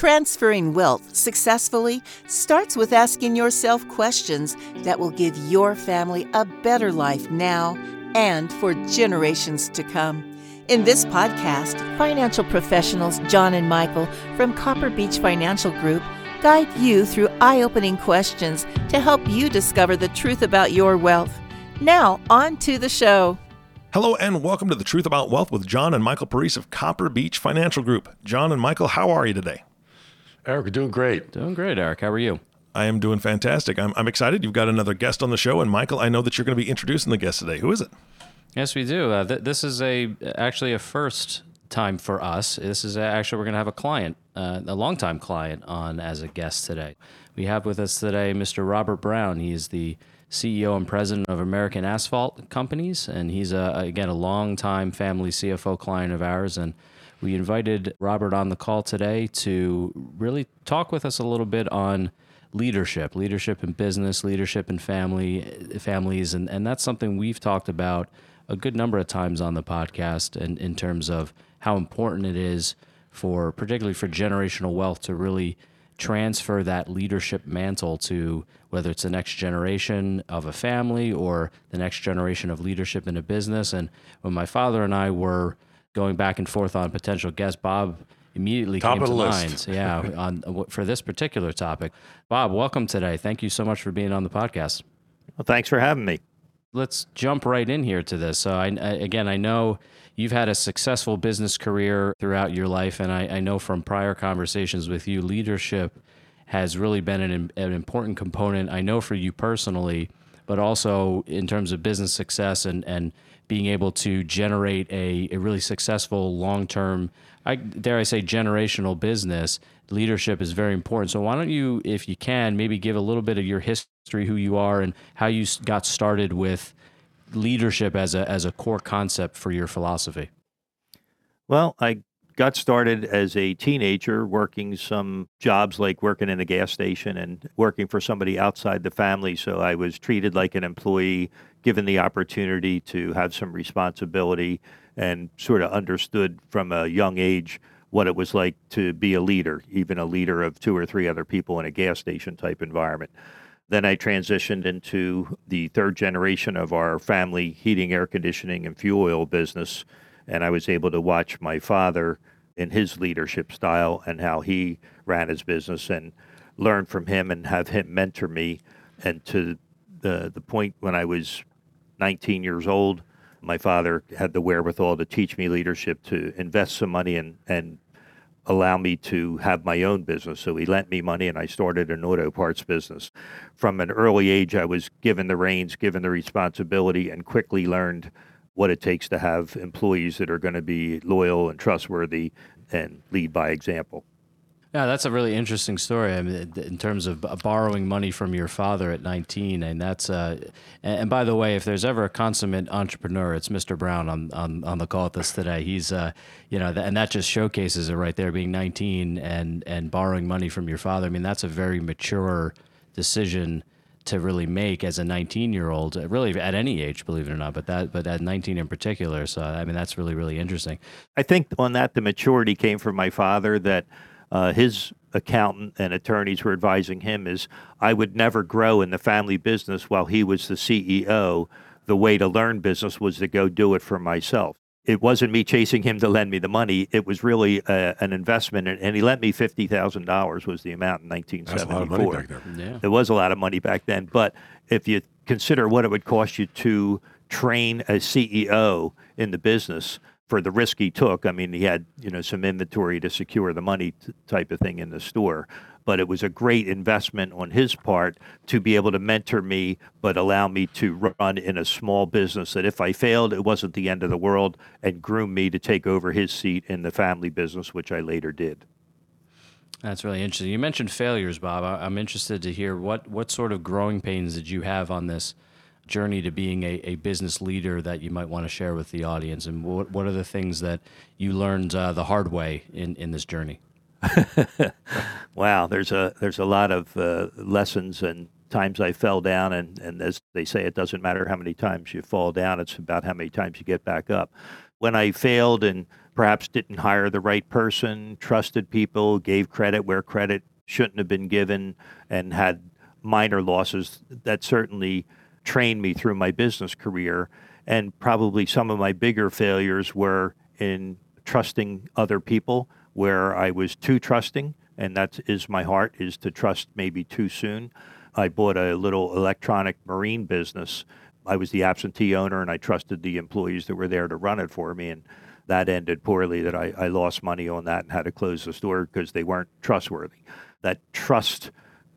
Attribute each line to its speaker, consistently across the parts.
Speaker 1: Transferring wealth successfully starts with asking yourself questions that will give your family a better life now and for generations to come. In this podcast, financial professionals John and Michael from Copper Beech Financial Group guide you through eye opening questions to help you discover the truth about your wealth. Now, on to the show.
Speaker 2: Hello and welcome to the Truth About Wealth with John and Michael Parise of Copper Beech Financial Group. John and Michael, how are you today?
Speaker 3: Eric, we're doing great.
Speaker 4: Doing great, Eric. How are you?
Speaker 2: I am doing fantastic. I'm, I'm excited. You've got another guest on the show, and Michael, I know that you're going to be introducing the guest today. Who is it?
Speaker 4: Yes, we do. Uh, th- this is a actually a first time for us. This is actually we're going to have a client, uh, a longtime client, on as a guest today. We have with us today Mr. Robert Brown. He is the CEO and president of American Asphalt Companies, and he's a, again a longtime family CFO client of ours. And we invited Robert on the call today to really talk with us a little bit on leadership, leadership in business, leadership in family, families, and and that's something we've talked about a good number of times on the podcast, and in terms of how important it is for particularly for generational wealth to really transfer that leadership mantle to whether it's the next generation of a family or the next generation of leadership in a business. And when my father and I were going back and forth on potential guests, Bob immediately
Speaker 3: Top
Speaker 4: came
Speaker 3: of
Speaker 4: to
Speaker 3: the
Speaker 4: mind.
Speaker 3: list.
Speaker 4: Yeah, on uh, for this particular topic. Bob, welcome today. Thank you so much for being on the podcast.
Speaker 5: Well, thanks for having me.
Speaker 4: Let's jump right in here to this. So, I, I- again, I know you've had a successful business career throughout your life, and I, I know from prior conversations with you, leadership has really been an, an important component. I know for you personally, but also in terms of business success and and being able to generate a, a really successful long term, I dare I say, generational business. Leadership is very important. So why don't you, if you can, maybe give a little bit of your history, who you are, and how you got started with leadership as a as a core concept for your philosophy.
Speaker 5: Well, I got started as a teenager working some jobs like working in a gas station and working for somebody outside the family. So I was treated like an employee, given the opportunity to have some responsibility, and sort of understood from a young age what it was like to be a leader, even a leader of two or three other people in a gas station type environment. Then I transitioned into the third generation of our family heating, air conditioning, and fuel oil business. And I was able to watch my father in his leadership style and how he ran his business and learn from him and have him mentor me. And to the, the point when I was 19 years old, my father had the wherewithal to teach me leadership, to invest some money and, and allow me to have my own business. So he lent me money and I started an auto parts business. From an early age, I was given the reins, given the responsibility, and quickly learned what it takes to have employees that are going to be loyal and trustworthy and lead by example.
Speaker 4: Yeah, that's a really interesting story. I mean, in terms of borrowing money from your father at 19, and that's. Uh, and, by the way, if there's ever a consummate entrepreneur, it's Mr. Brown on on, on the call with us today. He's, uh, you know, and that just showcases it right there, being 19 and and borrowing money from your father. I mean, that's a very mature decision to really make as a 19 year old, really at any age, believe it or not, but that but at 19 in particular. So I mean, that's really really interesting.
Speaker 5: I think on that, the maturity came from my father that uh, his accountant and attorneys were advising him is I would never grow in the family business while he was the CEO. The way to learn business was to go do it for myself. It wasn't me chasing him to lend me the money. It was really uh, an investment, and, and he lent me fifty thousand dollars was the amount in nineteen seventy four.
Speaker 3: That's a lot of money back then.
Speaker 4: Yeah.
Speaker 5: There was a lot of money back then, but if you consider what it would cost you to train a CEO in the business for the risk he took, I mean, he had you know some inventory to secure the money t- type of thing in the store, but it was a great investment on his part to be able to mentor me, but allow me to run in a small business that if I failed, it wasn't the end of the world, and groom me to take over his seat in the family business, which I later did.
Speaker 4: That's really interesting. You mentioned failures, Bob. I- I'm interested to hear what, what sort of growing pains did you have on this journey to being a, a business leader that you might want to share with the audience? And what, what are the things that you learned uh, the hard way in, in this journey?
Speaker 5: Wow, there's a there's a lot of uh, lessons and times I fell down, and and as they say, it doesn't matter how many times you fall down; it's about how many times you get back up. when I failed and perhaps didn't hire the right person, trusted people, gave credit where credit shouldn't have been given, and had minor losses, that certainly trained me through my business career. And probably some of my bigger failures were in trusting other people where I was too trusting, and that is my heart, is to trust maybe too soon. I bought a little electronic marine business. I was the absentee owner, and I trusted the employees that were there to run it for me. And that ended poorly, that I, I lost money on that and had to close the store because they weren't trustworthy. That trust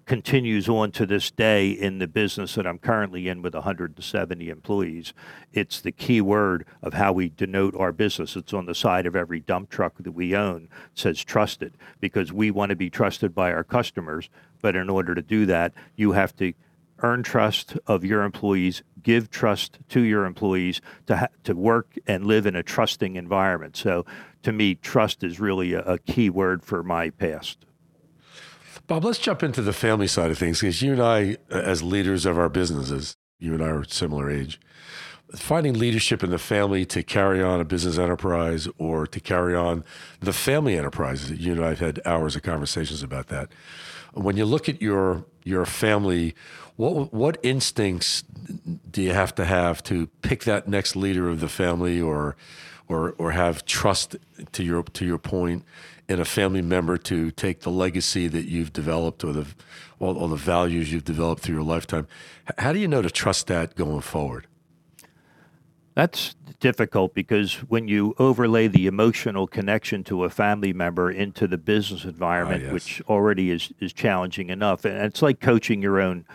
Speaker 5: continues on to this day in the business that I'm currently in with 170 employees. It's the key word of how we denote our business. It's on the side of every dump truck that we own. It says trusted because we want to be trusted by our customers. But in order to do that, you have to earn trust of your employees, give trust to your employees to ha- to work and live in a trusting environment. So to me, trust is really a, a key word for my past.
Speaker 3: Bob, let's jump into the family side of things because you and I, as leaders of our businesses, you and I are similar age. Finding leadership in the family to carry on a business enterprise or to carry on the family enterprises. You and I have had hours of conversations about that. When you look at your your family, what what instincts do you have to have to pick that next leader of the family, or or or have trust to your to your point in a family member to take the legacy that you've developed or the all, all the values you've developed through your lifetime. How do you know to trust that going forward?
Speaker 5: That's difficult because when you overlay the emotional connection to a family member into the business environment,
Speaker 3: Ah, yes.
Speaker 5: which already is, is challenging enough, and it's like coaching your own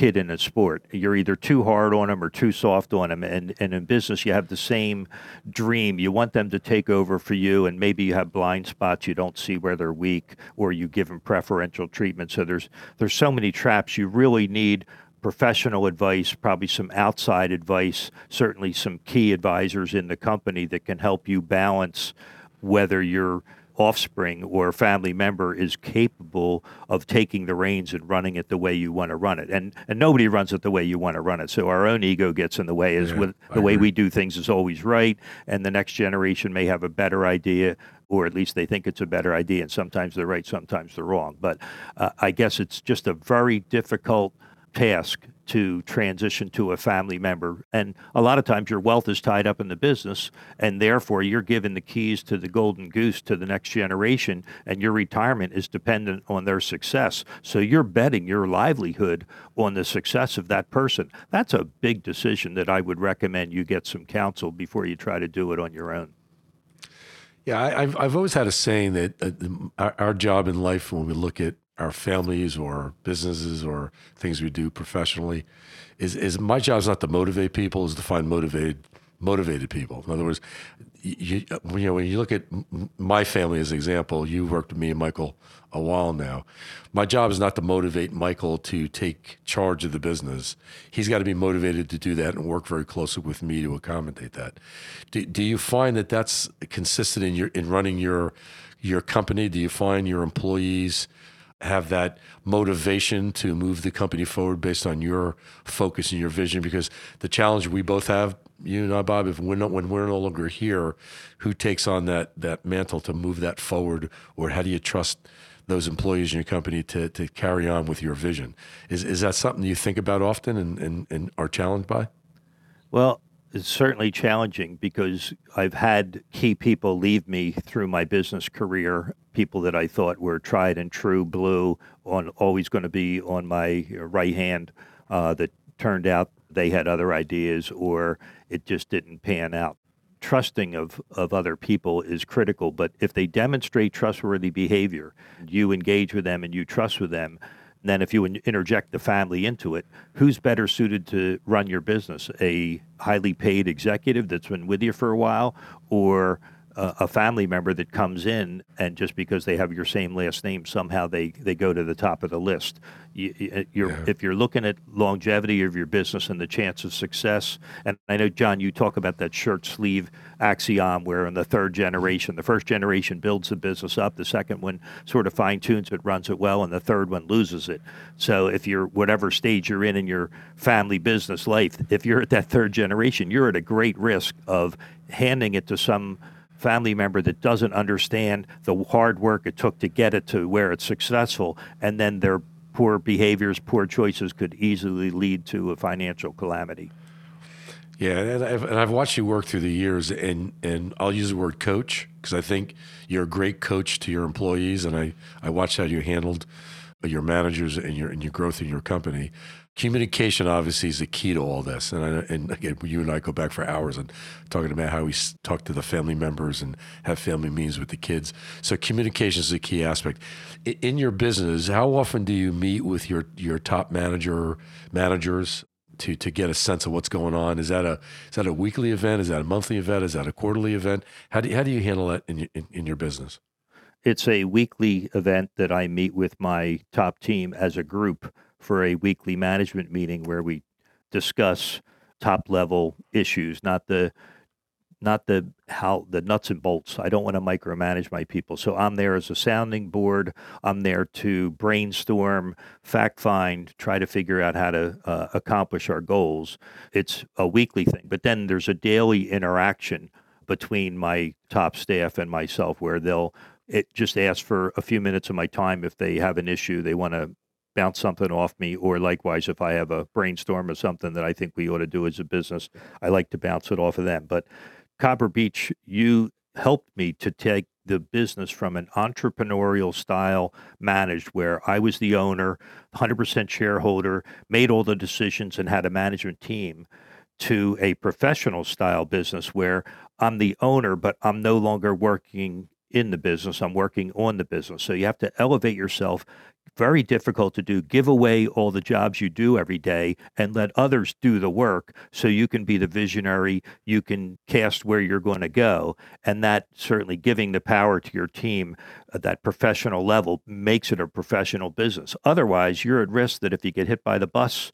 Speaker 5: kid in a sport. You're either too hard on them or too soft on them. And, and in business, you have the same dream. You want them to take over for you, and maybe you have blind spots. You don't see where they're weak, or you give them preferential treatment. So there's there's so many traps. You really need professional advice, probably some outside advice, certainly some key advisors in the company that can help you balance whether your offspring or family member is capable of taking the reins and running it the way you want to run it. And and nobody runs it the way you want to run it. So our own ego gets in the way Is
Speaker 3: Yeah,
Speaker 5: with
Speaker 3: I
Speaker 5: the way
Speaker 3: agree.
Speaker 5: we do things is always right and the next generation may have a better idea or at least they think it's a better idea and sometimes they're right sometimes they're wrong but uh, i guess it's just a very difficult task to transition to a family member. And a lot of times your wealth is tied up in the business and therefore you're given the keys to the golden goose to the next generation and your retirement is dependent on their success. So you're betting your livelihood on the success of that person. That's a big decision that i would recommend you get some counsel before you try to do it on your own.
Speaker 3: Yeah, I, I've I've always had a saying that uh, our, our job in life, when we look at our families or businesses or things we do professionally, is is my job is not to motivate people, is to find motivated motivated people. In other words, you, you know when you look at my family as an example, you worked with me and Michael a while now. My job is not to motivate Michael to take charge of the business. He's got to be motivated to do that and work very closely with me to accommodate that. Do, do you find that that's consistent in your in running your your company? Do you find your employees have that motivation to move the company forward based on your focus and your vision? Because the challenge we both have, you and I, Bob, if we're not, when we're no longer here, who takes on that that mantle to move that forward, or how do you trust those employees in your company to, to carry on with your vision? Is is that something you think about often and, and, and are challenged by?
Speaker 5: Well, it's certainly challenging because I've had key people leave me through my business career, people that I thought were tried and true blue, on always going to be on my right hand, uh, that turned out they had other ideas or it just didn't pan out. Trusting of, of other people is critical, but if they demonstrate trustworthy behavior, you engage with them and you trust with them, then if you interject the family into it, who's better suited to run your business? A highly paid executive that's been with you for a while, or a, a family member that comes in and just because they have your same last name, somehow they, they go to the top of the list. You, you're,
Speaker 3: Yeah.
Speaker 5: If you're looking at longevity of your business and the chance of success, and I know, John, you talk about that shirt sleeve axiom where in the third generation, the first generation builds the business up, the second one sort of fine tunes it, runs it well, and the third one loses it. So if you're whatever stage you're in in your family business life, if you're at that third generation, you're at a great risk of handing it to some family member that doesn't understand the hard work it took to get it to where it's successful, and then their poor behaviors, poor choices could easily lead to a financial calamity.
Speaker 3: Yeah, and I've, and I've watched you work through the years, and, and I'll use the word coach because I think you're a great coach to your employees, and I, I watched how you handled your managers and your and your growth in your company. Communication obviously is the key to all this, and I, and again, you and I go back for hours and talking about how we talk to the family members and have family meetings with the kids. So communication is a key aspect. In your business, how often do you meet with your your top manager managers to to get a sense of what's going on? Is that a is that a weekly event? Is that a monthly event? Is that a quarterly event? How do how do you handle that in your, in, in your business?
Speaker 5: It's a weekly event that I meet with my top team as a group for a weekly management meeting where we discuss top level issues, not the not the how the nuts and bolts. I don't want to micromanage my people. So I'm there as a sounding board. I'm there to brainstorm, fact find, try to figure out how to uh, accomplish our goals. It's a weekly thing, but then there's a daily interaction between my top staff and myself where they'll it just ask for a few minutes of my time if they have an issue they want to bounce something off me or likewise if i have a brainstorm or something that i think we ought to do as a business i like to bounce it off of them but copper beech you helped me to take the business from an entrepreneurial style managed where i was the owner 100% shareholder made all the decisions and had a management team to a professional style business where I'm the owner, but I'm no longer working in the business. I'm working on the business. So you have to elevate yourself. Very difficult to do. Give away all the jobs you do every day and let others do the work so you can be the visionary. You can cast where you're going to go. And that certainly giving the power to your team at that professional level makes it a professional business. Otherwise, you're at risk that if you get hit by the bus,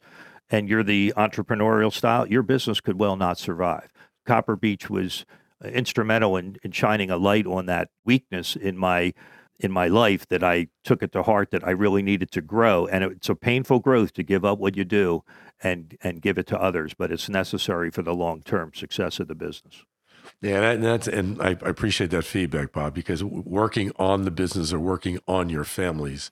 Speaker 5: and you're the entrepreneurial style, your business could well not survive. Copper Beech was instrumental in, in shining a light on that weakness in my in my life that I took it to heart that I really needed to grow. And it's a painful growth to give up what you do and and give it to others, but it's necessary for the long term success of the business.
Speaker 3: Yeah, and that's and I, I appreciate that feedback, Bob, because working on the business or working on your families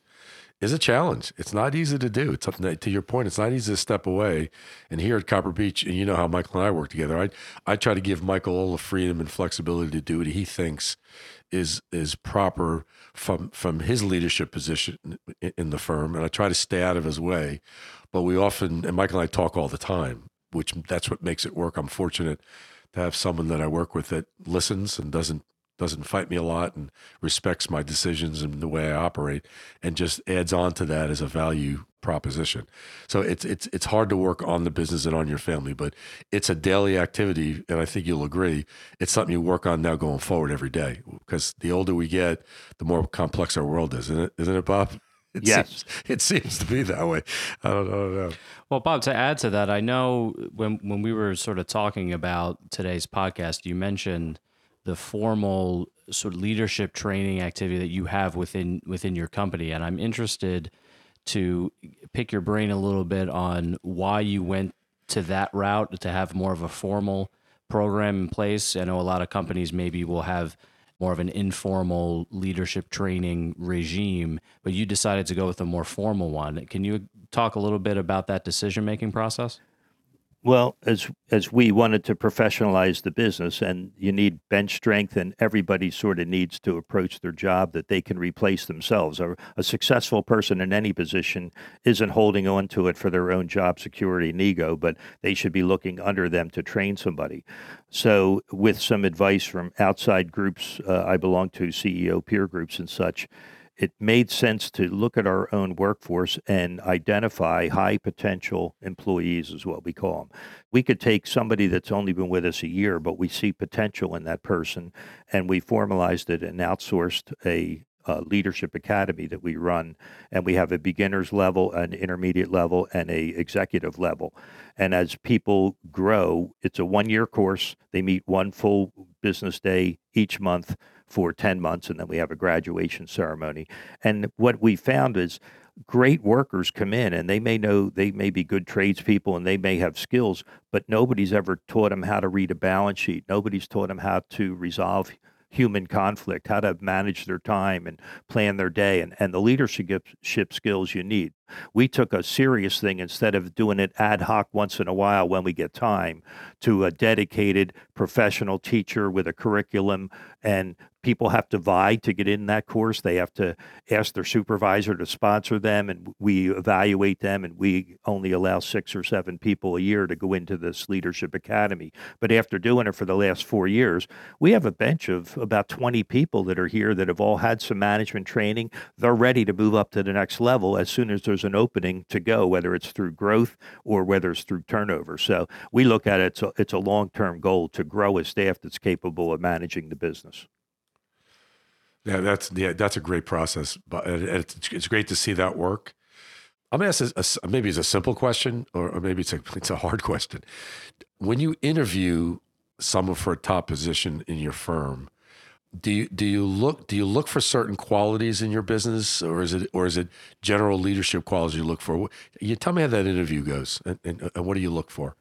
Speaker 3: is a challenge. It's not easy to do. It's something that, to your point. It's not easy to step away. And here at Copper Beech, and you know how Michael and I work together. I I try to give Michael all the freedom and flexibility to do what he thinks is is proper from from his leadership position in, in the firm, and I try to stay out of his way. But we often, and Michael and I talk all the time, which that's what makes it work. I'm fortunate to have someone that I work with that listens and doesn't doesn't fight me a lot and respects my decisions and the way I operate and just adds on to that as a value proposition. So it's it's it's hard to work on the business and on your family, but it's a daily activity and I think you'll agree it's something you work on now going forward every day because the older we get, the more complex our world is, isn't it? Isn't it, Bob? It
Speaker 5: Yes.
Speaker 3: seems, it seems to be that way. I don't, I don't know.
Speaker 4: Well, Bob, to add to that, I know when when we were sort of talking about today's podcast, you mentioned the formal sort of leadership training activity that you have within within your company, and I'm interested to pick your brain a little bit on why you went to that route to have more of a formal program in place. I know a lot of companies maybe will have more of an informal leadership training regime, but you decided to go with a more formal one. Can you talk a little bit about that decision making process?
Speaker 5: Well, as as we wanted to professionalize the business, and you need bench strength, and everybody sort of needs to approach their job that they can replace themselves. A, a successful person in any position isn't holding on to it for their own job security and ego, but they should be looking under them to train somebody. So, with some advice from outside groups, uh, I belong to CEO peer groups and such. It made sense to look at our own workforce and identify high potential employees, is what we call them. We could take somebody that's only been with us a year, but we see potential in that person, and we formalized it and outsourced a leadership academy that we run and we have a beginners level an intermediate level and a executive level and as people grow it's a one year course they meet one full business day each month for 10 months and then we have a graduation ceremony and what we found is great workers come in and they may know they may be good tradespeople and they may have skills but nobody's ever taught them how to read a balance sheet nobody's taught them how to resolve human conflict, how to manage their time and plan their day, and, and the leadership skills you need. We took a serious thing instead of doing it ad hoc once in a while when we get time to a dedicated professional teacher with a curriculum and people have to vie to get in that course. They have to ask their supervisor to sponsor them, and we evaluate them. And we only allow six or seven people a year to go into this leadership academy. But after doing it for the last four years, we have a bench of about 20 people that are here that have all had some management training. They're ready to move up to the next level as soon as there's an opening to go, whether it's through growth or whether it's through turnover. So we look at it, it's a, it's a long term goal to grow a staff that's capable of managing the business.
Speaker 3: Yeah, that's yeah, that's a great process, but it's, it's great to see that work. I'm gonna ask a, maybe it's a simple question, or, or, maybe it's a it's a hard question. When you interview someone for a top position in your firm, do you do you look do you look for certain qualities in your business, or is it or is it general leadership qualities you look for? You tell me how that interview goes, and, and, and what do you look for?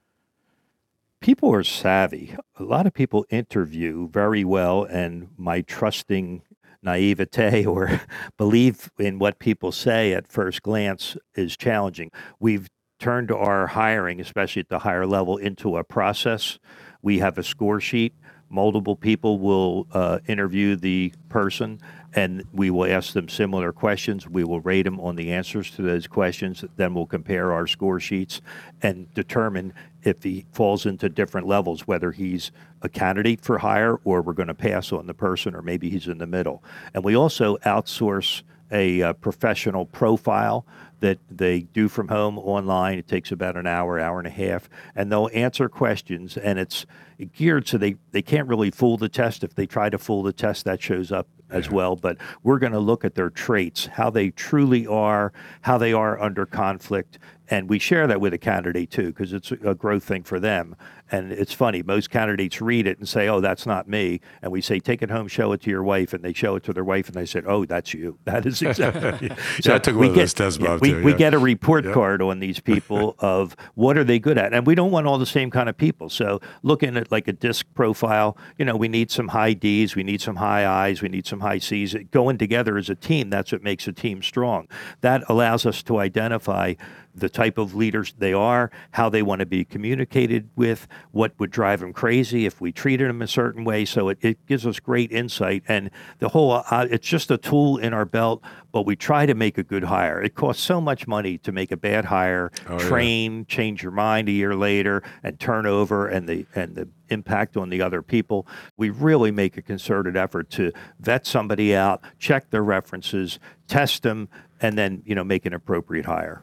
Speaker 5: People are savvy. A lot of people interview very well, and my trusting naivete or believe in what people say at first glance is challenging. We've turned our hiring, especially at the higher level, into a process. We have a score sheet. Multiple people will uh, interview the person and we will ask them similar questions. We will rate them on the answers to those questions. Then we'll compare our score sheets and determine if he falls into different levels, whether he's a candidate for hire or we're going to pass on the person, or maybe he's in the middle. And we also outsource a, uh, professional profile that they do from home online. It takes about an hour, hour and a half, and they'll answer questions. And it's geared so they, they can't really fool the test. If they try to fool the test, that shows up as well. But we're going to look at their traits, how they truly are, how they are under conflict, and we share that with a candidate too because it's a growth thing for them. And it's funny most candidates read it and say oh that's not me. And we say take it home show it to your wife. And they show it to their wife and they said oh that's you. That is exactly
Speaker 3: so I took one of those tests yeah,
Speaker 5: we,
Speaker 3: too, yeah.
Speaker 5: we get a report card on these people of what are they good at. And we don't want all the same kind of people. So looking at like a disc profile you know we need some high d's we need some high i's we need some high c's. Going together as a team that's what makes a team strong. That allows us to identify the type of leaders they are, how they want to be communicated with, what would drive them crazy if we treated them a certain way. So it, it gives us great insight. And the whole, uh, it's just a tool in our belt, but we try to make a good hire. It costs so much money to make a bad hire, oh, train, yeah. change your mind a year later, and turnover and the, and the impact on the other people. We really make a concerted effort to vet somebody out, check their references, test them, and then, you know, make an appropriate hire.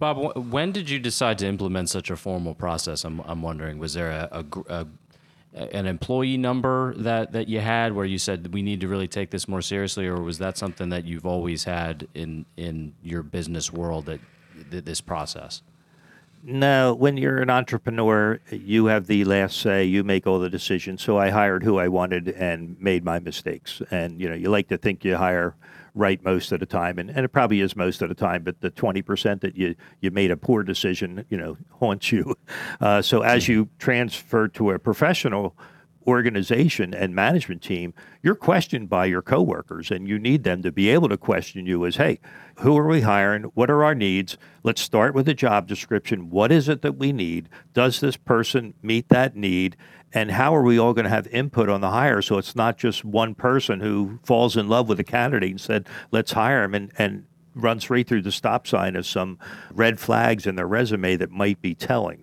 Speaker 4: Bob, when did you decide to implement such a formal process? I'm, I'm wondering, was there a, a, a, an employee number that, that you had where you said we need to really take this more seriously, or was that something that you've always had in, in your business world that, that this process?
Speaker 5: No, when you're an entrepreneur, you have the last say. You make all the decisions. So I hired who I wanted and made my mistakes. And you know, you like to think you hire right most of the time, and, and it probably is most of the time. But the twenty percent that you you made a poor decision, you know, haunts you. Uh, so as you transfer to a professional organization and management team, you're questioned by your coworkers, and you need them to be able to question you as, hey, who are we hiring? What are our needs? Let's start with the job description. What is it that we need? Does this person meet that need? And how are we all going to have input on the hire so it's not just one person who falls in love with a candidate and said, let's hire him and, and runs right through the stop sign of some red flags in their resume that might be telling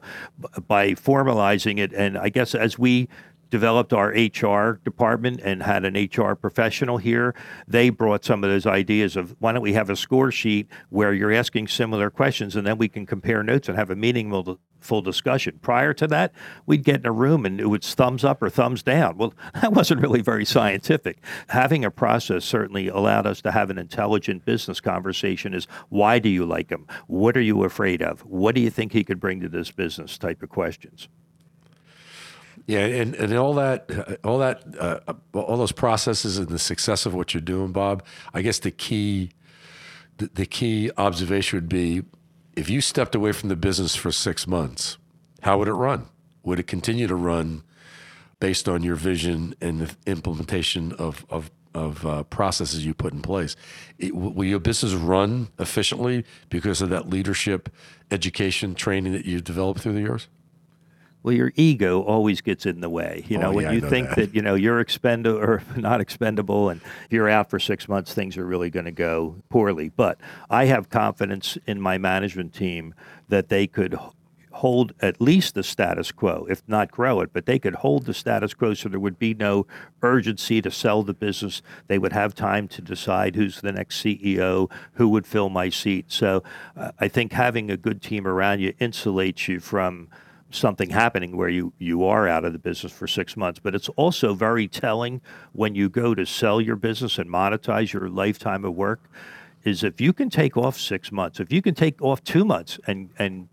Speaker 5: by formalizing it. And I guess as we developed our HR department and had an HR professional here. They brought some of those ideas of why don't we have a score sheet where you're asking similar questions and then we can compare notes and have a meaningful full discussion. Prior to that, we'd get in a room and it was thumbs up or thumbs down. Well, that wasn't really very scientific. Having a process certainly allowed us to have an intelligent business conversation is why do you like him? What are you afraid of? What do you think he could bring to this business type of questions?
Speaker 3: Yeah, and, and all that, all that, uh, all those processes and the success of what you're doing, Bob. I guess the key, the, the key observation would be, if you stepped away from the business for six months, how would it run? Would it continue to run based on your vision and the implementation of of, of uh, processes you put in place? It, will your business run efficiently because of that leadership, education, training that you've developed through the years?
Speaker 5: Well, your ego always gets in the way. You know,
Speaker 3: Oh,
Speaker 5: when
Speaker 3: yeah, I
Speaker 5: you
Speaker 3: know
Speaker 5: think
Speaker 3: that.
Speaker 5: that. you know you're expendable or not expendable, and if you're out for six months, things are really going to go poorly. But I have confidence in my management team that they could hold at least the status quo, if not grow it, but they could hold the status quo so there would be no urgency to sell the business. They would have time to decide who's the next CEO, who would fill my seat. So uh, I think having a good team around you insulates you from something happening where you, you are out of the business for six months. But it's also very telling when you go to sell your business and monetize your lifetime of work is if you can take off six months, if you can take off two months and, and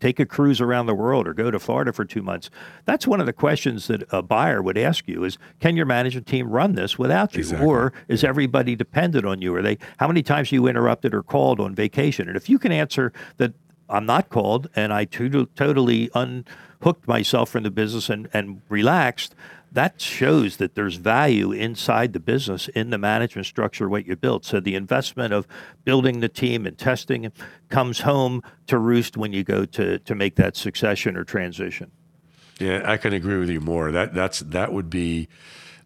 Speaker 5: take a cruise around the world or go to Florida for two months. That's one of the questions that a buyer would ask you is, can your management team run this without you?
Speaker 3: Exactly.
Speaker 5: Or is everybody dependent on you? Are they, how many times are you interrupted or called on vacation? And if you can answer that I'm not called and I to- totally unhooked myself from the business and, and relaxed, that shows that there's value inside the business in the management structure what you built. So the investment of building the team and testing comes home to roost when you go to to make that succession or transition.
Speaker 3: Yeah, I can agree with you more. That that's that would be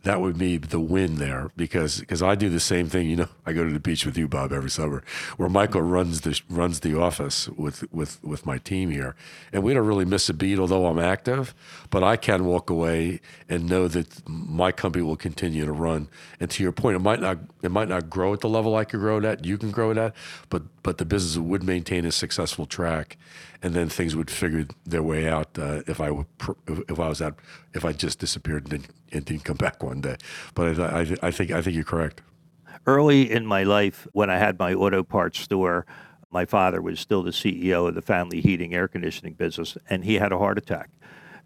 Speaker 3: that would be the win there because because I do the same thing. You know, I go to the beach with you, Bob, every summer, where Michael runs the runs the office with with with my team here, and we don't really miss a beat, although I'm active. But I can walk away and know that my company will continue to run. And to your point, it might not it might not grow at the level I could grow it at. You can grow it at, but but the business would maintain a successful track, and then things would figure their way out uh, if I pr- if I was out if I just disappeared and didn't, and didn't come back one day. But I, I, I think I think you're correct.
Speaker 5: Early in my life, when I had my auto parts store, my father was still the CEO of the family heating air conditioning business, and he had a heart attack.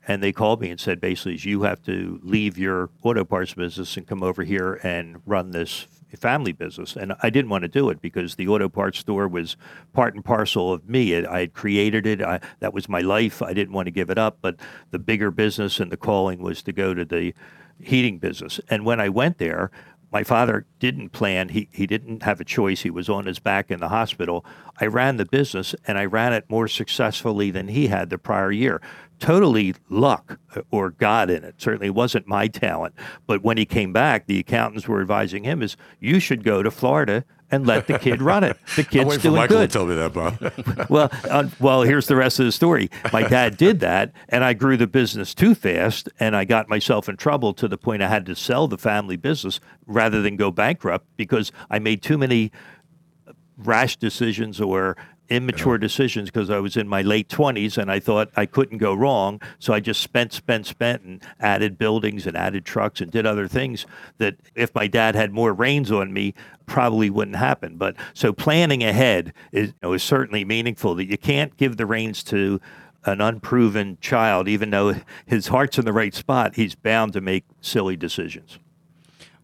Speaker 5: And they called me and said, basically, you have to leave your auto parts business and come over here and run this family business. And I didn't want to do it because the auto parts store was part and parcel of me. It, I had created it. I, that was my life. I didn't want to give it up. But the bigger business and the calling was to go to the heating business. And when I went there, my father didn't plan. He, he didn't have a choice. He was on his back in the hospital. I ran the business and I ran it more successfully than he had the prior year. Totally luck or God in it. Certainly wasn't my talent. But when he came back, the accountants were advising him is you should go to Florida and let the kid run it. The kid's
Speaker 3: waiting for
Speaker 5: doing
Speaker 3: Michael
Speaker 5: good
Speaker 3: to tell me that, Bob.
Speaker 5: well, uh, well, here's the rest of the story. My dad did that, and I grew the business too fast, and I got myself in trouble to the point I had to sell the family business rather than go bankrupt because I made too many rash decisions or immature decisions because I was in my late 20s and I thought I couldn't go wrong. So I just spent, spent, spent and added buildings and added trucks and did other things that if my dad had more reins on me, probably wouldn't happen. But so planning ahead is, you know, is certainly meaningful that you can't give the reins to an unproven child, even though his heart's in the right spot, he's bound to make silly decisions.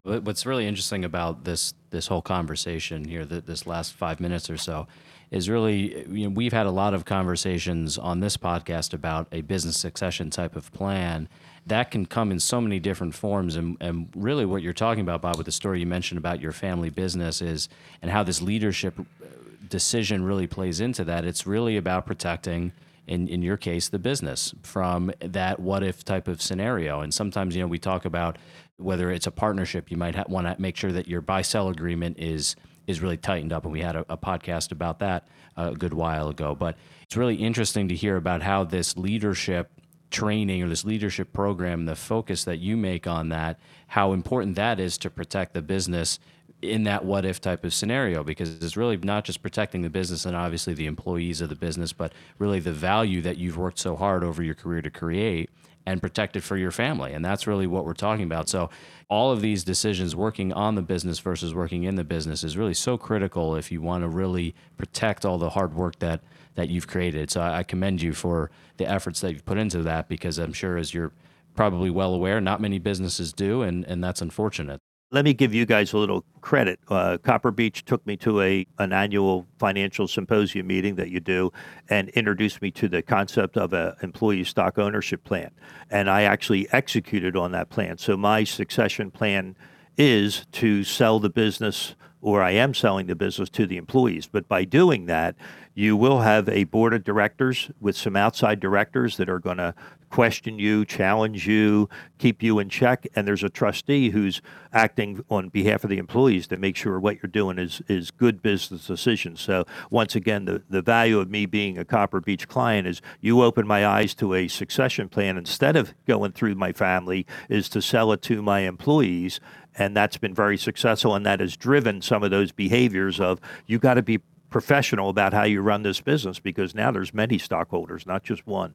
Speaker 4: What's really interesting about this this whole conversation here, th- this last five minutes or so, is really you know we've had a lot of conversations on this podcast about a business succession type of plan that can come in so many different forms, and and really what you're talking about, Bob, with the story you mentioned about your family business is and how this leadership uh, decision really plays into that. It's really about protecting in, in your case, the business from that what if type of scenario. And sometimes, you know, we talk about whether it's a partnership, you might ha- want to make sure that your buy sell agreement is is really tightened up. And we had a, a podcast about that uh, a good while ago. But it's really interesting to hear about how this leadership training or this leadership program, the focus that you make on that, how important that is to protect the business in that what if type of scenario because it's really not just protecting the business and obviously the employees of the business, but really the value that you've worked so hard over your career to create and protect it for your family. And that's really what we're talking about. So, all of these decisions, working on the business versus working in the business, is really so critical if you want to really protect all the hard work that that you've created. So, I commend you for the efforts that you've put into that because I'm sure, as you're probably well aware, not many businesses do, and, and that's unfortunate.
Speaker 5: Let me give you guys a little credit. Uh, Copper Beech took me to a an annual financial symposium meeting that you do, and introduced me to the concept of an employee stock ownership plan. And I actually executed on that plan. So my succession plan is to sell the business or I am selling the business to the employees. But by doing that, you will have a board of directors with some outside directors that are going to question you, challenge you, keep you in check, and there's a trustee who's acting on behalf of the employees to make sure what you're doing is is good business decisions. So once again, the, the value of me being a Copper Beech client is you open my eyes to a succession plan instead of going through my family is to sell it to my employees and that's been very successful and that has driven some of those behaviors of you got to be professional about how you run this business because now there's many stockholders not just one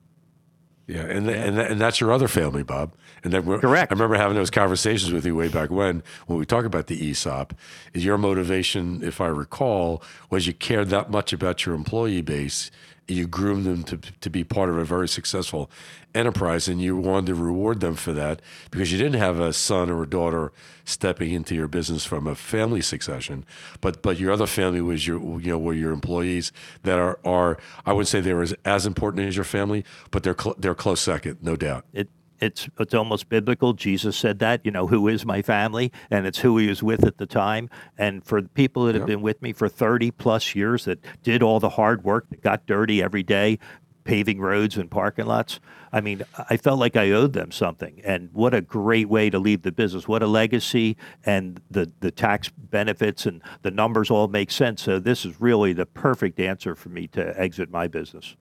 Speaker 3: yeah, and and and that's your other family, Bob. And then
Speaker 5: correct.
Speaker 3: I remember having those conversations with you way back when, when we talk about the ESOP. Is your motivation, if I recall, was you cared that much about your employee base you groomed them to, to be part of a very successful enterprise and you wanted to reward them for that because you didn't have a son or a daughter stepping into your business from a family succession but but your other family was your you know were your employees that are are I would say they're as, as important as your family but they're cl- they're close second no doubt.
Speaker 5: It it's it's almost biblical. Jesus said that, you know, who is my family, and it's who he was with at the time. And for the people that have been with me for 30 plus years, that did all the hard work, that got dirty every day, paving roads and parking lots. I mean, I felt like I owed them something. And what a great way to leave the business. What a legacy and the, the tax benefits and the numbers all make sense. So this is really the perfect answer for me to exit my business.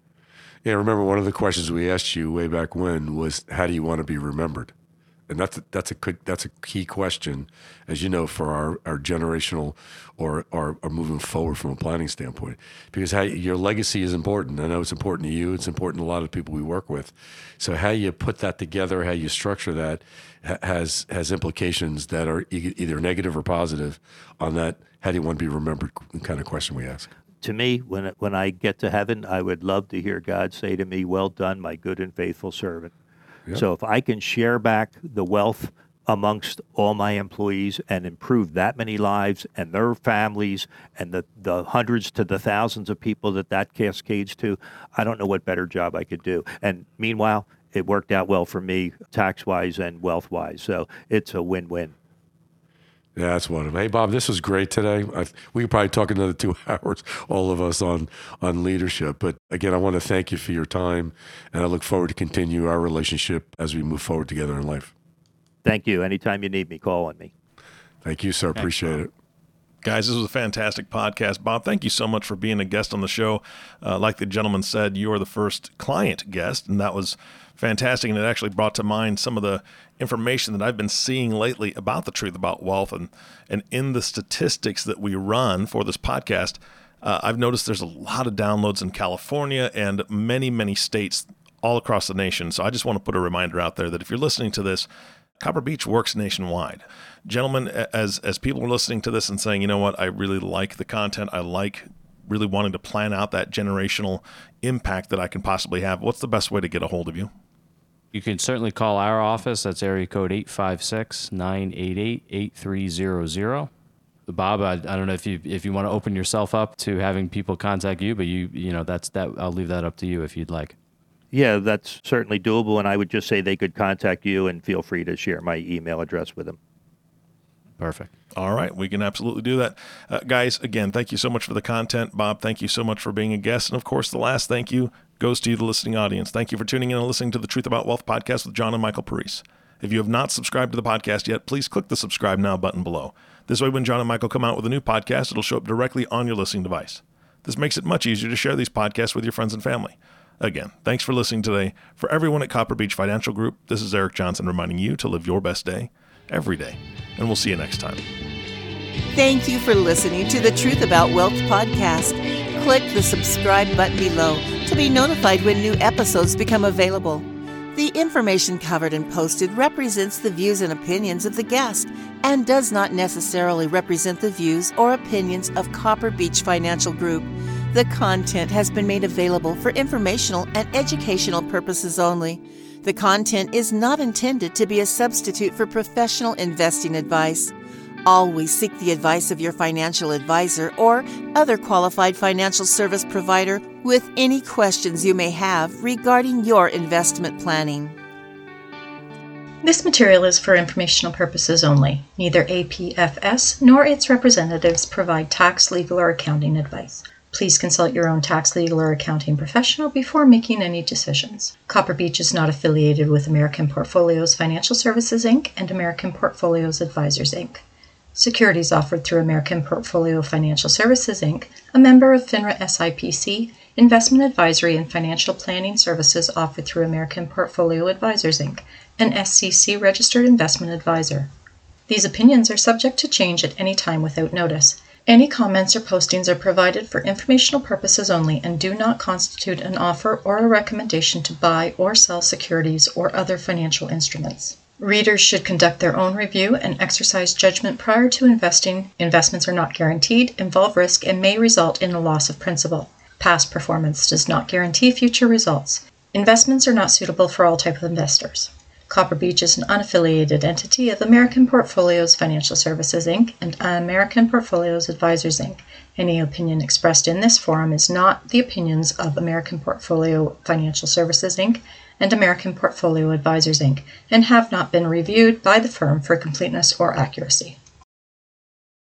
Speaker 3: Yeah, remember one of the questions we asked you way back when was, "How do you want to be remembered?" And that's a, that's a that's a key question, as you know, for our, our generational or, or, or moving forward from a planning standpoint, because how your legacy is important. I know it's important to you. It's important to a lot of people we work with. So how you put that together, how you structure that, has has implications that are either negative or positive on that. How do you want to be remembered? Kind of question we ask
Speaker 5: to me, when when I get to heaven, I would love to hear God say to me, "Well done, my good and faithful servant." Yep. So if I can share back the wealth amongst all my employees and improve that many lives and their families and the, the hundreds to the thousands of people that that cascades to, I don't know what better job I could do. And meanwhile, it worked out well for me tax wise and wealth wise. So it's a win win.
Speaker 3: Yeah, that's one of them. Hey, Bob, this was great today. I, we could probably talk another two hours, all of us, on on leadership. But again, I want to thank you for your time, and I look forward to continue our relationship as we move forward together in life.
Speaker 5: Thank you. Anytime you need me, call on me.
Speaker 3: Thank you, sir. Appreciate it.
Speaker 2: Guys, this was a fantastic podcast. Bob, thank you so much for being a guest on the show. Uh, like the gentleman said, you are the first client guest, and that was fantastic. And it actually brought to mind some of the information that I've been seeing lately about the truth about wealth. And, and in the statistics that we run for this podcast, uh, I've noticed there's a lot of downloads in California and many, many states all across the nation. So I just want to put a reminder out there that if you're listening to this, Copper Beech works nationwide. Gentlemen, as as people are listening to this and saying, you know what, I really like the content, I like really wanting to plan out that generational impact that I can possibly have, what's the best way to get a hold of you?
Speaker 4: You can certainly call our office. That's area code 856 988 8300. Bob, I, I, don't know if you if you want to open yourself up to having people contact you, but you you know that's that I'll leave that up to you if you'd like.
Speaker 5: Yeah, that's certainly doable, and I would just say they could contact you, and feel free to share my email address with them.
Speaker 4: Perfect.
Speaker 2: All right, we can absolutely do that. Uh, guys, again, thank you so much for the content. Bob, thank you so much for being a guest. And of course, the last thank you goes to you, the listening audience. Thank you for tuning in and listening to the Truth About Wealth podcast with John and Michael Parise. If you have not subscribed to the podcast yet, please click the subscribe now button below. This way, when John and Michael come out with a new podcast, it'll show up directly on your listening device. This makes it much easier to share these podcasts with your friends and family. Again, thanks for listening today. For everyone at Copper Beech Financial Group, this is Eric Johnson reminding you to live your best day every day. And we'll see you next time.
Speaker 1: Thank you for listening to the Truth About Wealth podcast. Click the subscribe button below to be notified when new episodes become available. The information covered and posted represents the views and opinions of the guest and does not necessarily represent the views or opinions of Copper Beech Financial Group. The content has been made available for informational and educational purposes only. The content is not intended to be a substitute for professional investing advice. Always seek the advice of your financial advisor or other qualified financial service provider with any questions you may have regarding your investment planning.
Speaker 6: This material is for informational purposes only. Neither APFS nor its representatives provide tax, legal, or accounting advice. Please consult your own tax, legal, or accounting professional before making any decisions. Copper Beech is not affiliated with American Portfolios Financial Services Inc. and American Portfolios Advisors Inc. Securities offered through American Portfolio Financial Services Inc., a member of FINRA SIPC, investment advisory and financial planning services offered through American Portfolio Advisors Inc., an SEC registered investment advisor. These opinions are subject to change at any time without notice. Any comments or postings are provided for informational purposes only and do not constitute an offer or a recommendation to buy or sell securities or other financial instruments. Readers should conduct their own review and exercise judgment prior to investing. Investments are not guaranteed, involve risk, and may result in a loss of principal. Past performance does not guarantee future results. Investments are not suitable for all type of investors. Copper Beech is an unaffiliated entity of American Portfolios Financial Services Inc. and American Portfolios Advisors Inc. Any opinion expressed in this forum is not the opinions of American Portfolio Financial Services Inc and American Portfolio Advisors Inc., and have not been reviewed by the firm for completeness or accuracy.